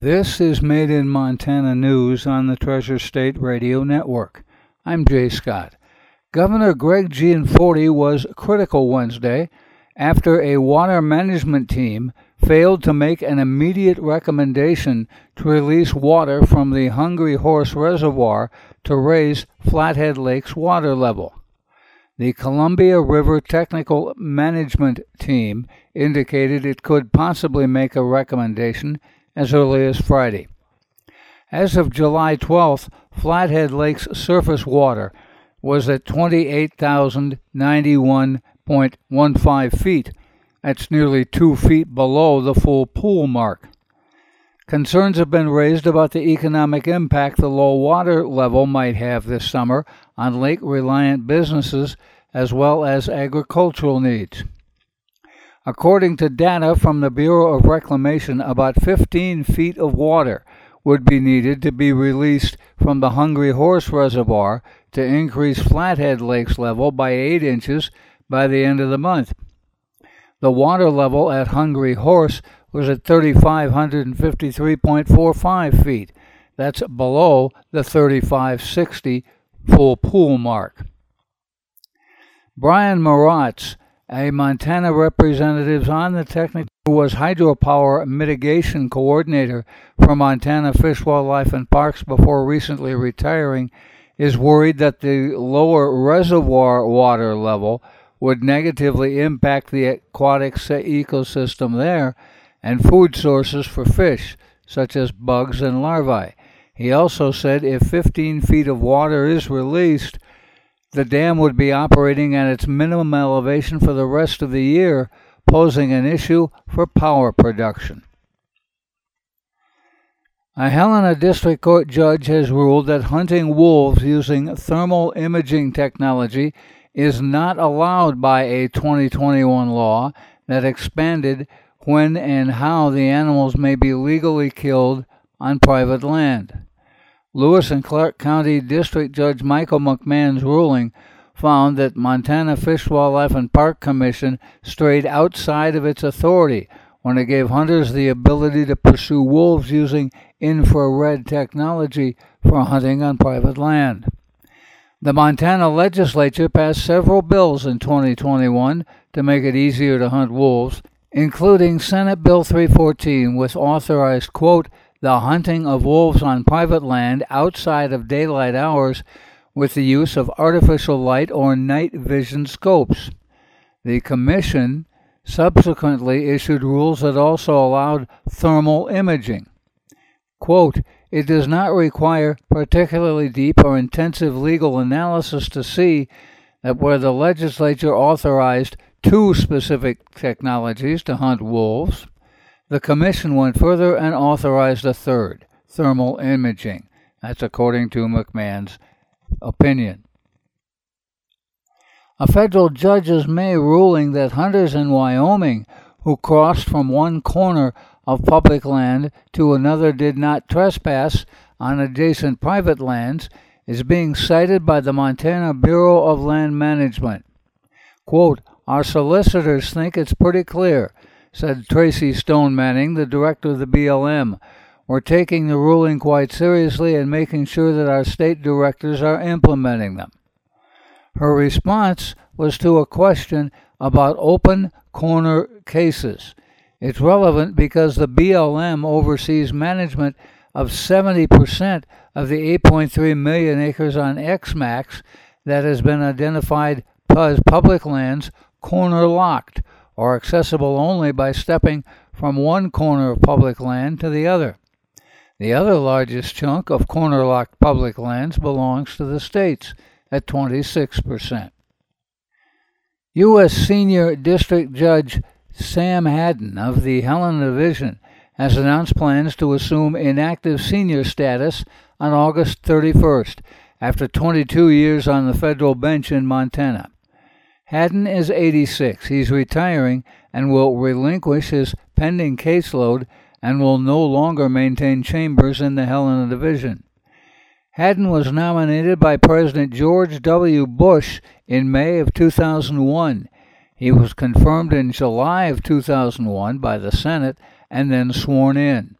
This is Made in Montana News on the Treasure State Radio Network. I'm Jay Scott. Governor Greg Gianforte was critical Wednesday after a water management team failed to make an immediate recommendation to release water from the Hungry Horse Reservoir to raise Flathead Lake's water level. The Columbia River Technical Management Team indicated it could possibly make a recommendation as early as Friday. As of July 12th, Flathead Lake's surface water was at 28,091.15 feet. That's nearly two feet below the full pool mark. Concerns have been raised about the economic impact the low water level might have this summer on lake reliant businesses as well as agricultural needs. According to data from the Bureau of Reclamation, about 15 feet of water would be needed to be released from the Hungry Horse Reservoir to increase Flathead Lake's level by 8 inches by the end of the month. The water level at Hungry Horse was at 3,553.45 feet. That's below the 3,560 full pool mark. Brian Marotz a Montana representative on the technical who was hydropower mitigation coordinator for Montana Fish, Wildlife, and Parks before recently retiring, is worried that the lower reservoir water level would negatively impact the aquatic ecosystem there and food sources for fish, such as bugs and larvae. He also said if 15 feet of water is released, the dam would be operating at its minimum elevation for the rest of the year, posing an issue for power production. A Helena District Court judge has ruled that hunting wolves using thermal imaging technology is not allowed by a 2021 law that expanded when and how the animals may be legally killed on private land. Lewis and Clark County District Judge Michael McMahon's ruling found that Montana Fish, Wildlife, and Park Commission strayed outside of its authority when it gave hunters the ability to pursue wolves using infrared technology for hunting on private land. The Montana legislature passed several bills in 2021 to make it easier to hunt wolves, including Senate Bill 314, which authorized, quote, the hunting of wolves on private land outside of daylight hours with the use of artificial light or night vision scopes. The Commission subsequently issued rules that also allowed thermal imaging. Quote, it does not require particularly deep or intensive legal analysis to see that where the legislature authorized two specific technologies to hunt wolves, the Commission went further and authorized a third, thermal imaging. That's according to McMahon's opinion. A federal judge's May ruling that hunters in Wyoming who crossed from one corner of public land to another did not trespass on adjacent private lands is being cited by the Montana Bureau of Land Management. Quote, Our solicitors think it's pretty clear said Tracy Stone Manning, the director of the BLM. We're taking the ruling quite seriously and making sure that our state directors are implementing them. Her response was to a question about open corner cases. It's relevant because the BLM oversees management of 70% of the 8.3 million acres onX Maps that has been identified as public lands corner locked or accessible only by stepping from one corner of public land to the other. The other largest chunk of corner locked public lands belongs to the states at 26%. U.S. Senior District Judge Sam Haddon of the Helena Division has announced plans to assume inactive senior status on August 31st after 22 years on the federal bench in Montana. Haddon is 86. He's retiring and will relinquish his pending caseload and will no longer maintain chambers in the Helena Division. Haddon was nominated by President George W. Bush in May of 2001. He was confirmed in July of 2001 by the Senate and then sworn in.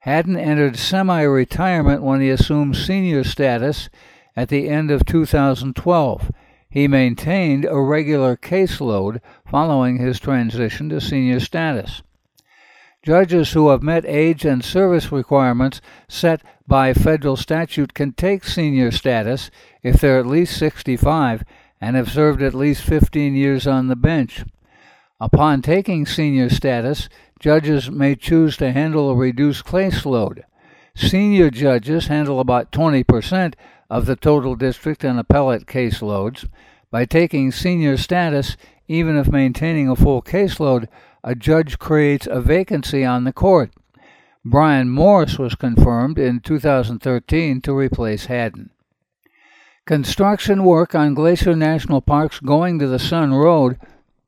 Haddon entered semi retirement when he assumed senior status at the end of 2012. He maintained a regular caseload following his transition to senior status. Judges who have met age and service requirements set by federal statute can take senior status if they're at least 65 and have served at least 15 years on the bench. Upon taking senior status, judges may choose to handle a reduced caseload. Senior judges handle about 20% of the total district and appellate caseloads. By taking senior status, even if maintaining a full caseload, a judge creates a vacancy on the court. Brian Morris was confirmed in 2013 to replace Haddon. Construction work on Glacier National Park's Going to the Sun Road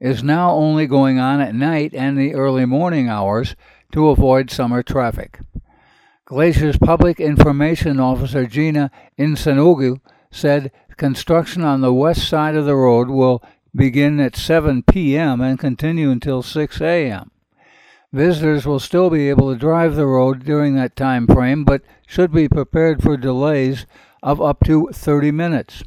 is now only going on at night and the early morning hours to avoid summer traffic. Glacier's public information officer Gina Insanugu said construction on the west side of the road will begin at 7 p.m. and continue until 6 a.m. Visitors will still be able to drive the road during that time frame, but should be prepared for delays of up to 30 minutes.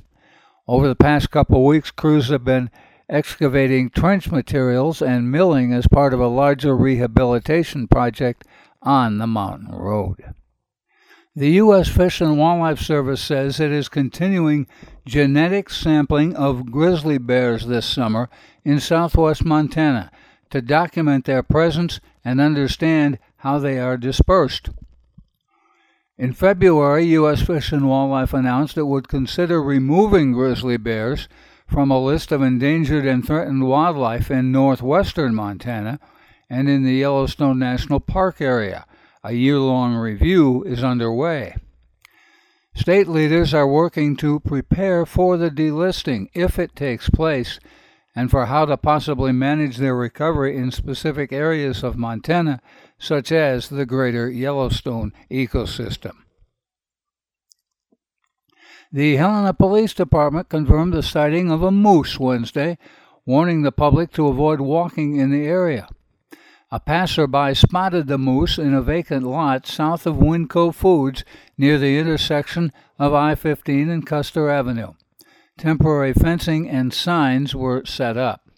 Over the past couple of weeks, crews have been excavating trench materials and milling as part of a larger rehabilitation project on the mountain road. The U.S. Fish and Wildlife Service says it is continuing genetic sampling of grizzly bears this summer in southwest Montana to document their presence and understand how they are dispersed. In February, U.S. Fish and Wildlife announced it would consider removing grizzly bears from a list of endangered and threatened wildlife in northwestern Montana and in the Yellowstone National Park area. A year long review is underway. State leaders are working to prepare for the delisting if it takes place and for how to possibly manage their recovery in specific areas of Montana, such as the greater Yellowstone ecosystem. The Helena Police Department confirmed the sighting of a moose Wednesday, warning the public to avoid walking in the area. A passerby spotted the moose in a vacant lot south of Winco Foods near the intersection of I 15 and Custer Avenue. Temporary fencing and signs were set up.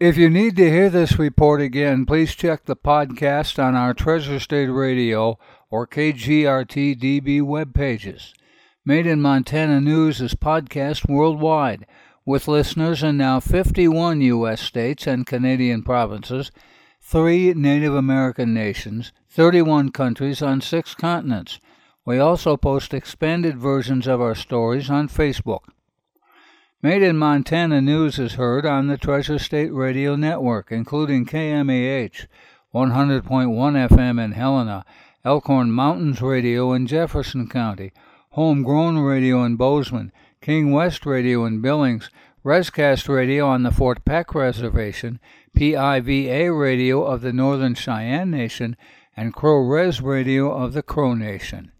If you need to hear this report again, please check the podcast on our Treasure State Radio or KGRT DB web pages. Made in Montana News is podcast worldwide, with listeners in now 51 U.S. states and Canadian provinces, three Native American nations, 31 countries on six continents. We also post expanded versions of our stories on Facebook. Made in Montana News is heard on the Treasure State Radio Network, including KMAH, 100.1 FM in Helena, Elkhorn Mountains Radio in Jefferson County, Homegrown Radio in Bozeman, King West Radio in Billings, Rescast Radio on the Fort Peck Reservation, PIVA Radio of the Northern Cheyenne Nation, and Crow Res Radio of the Crow Nation.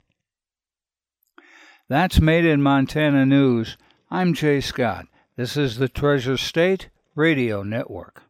That's Made in Montana News. I'm Jay Scott. This is the Treasure State Radio Network.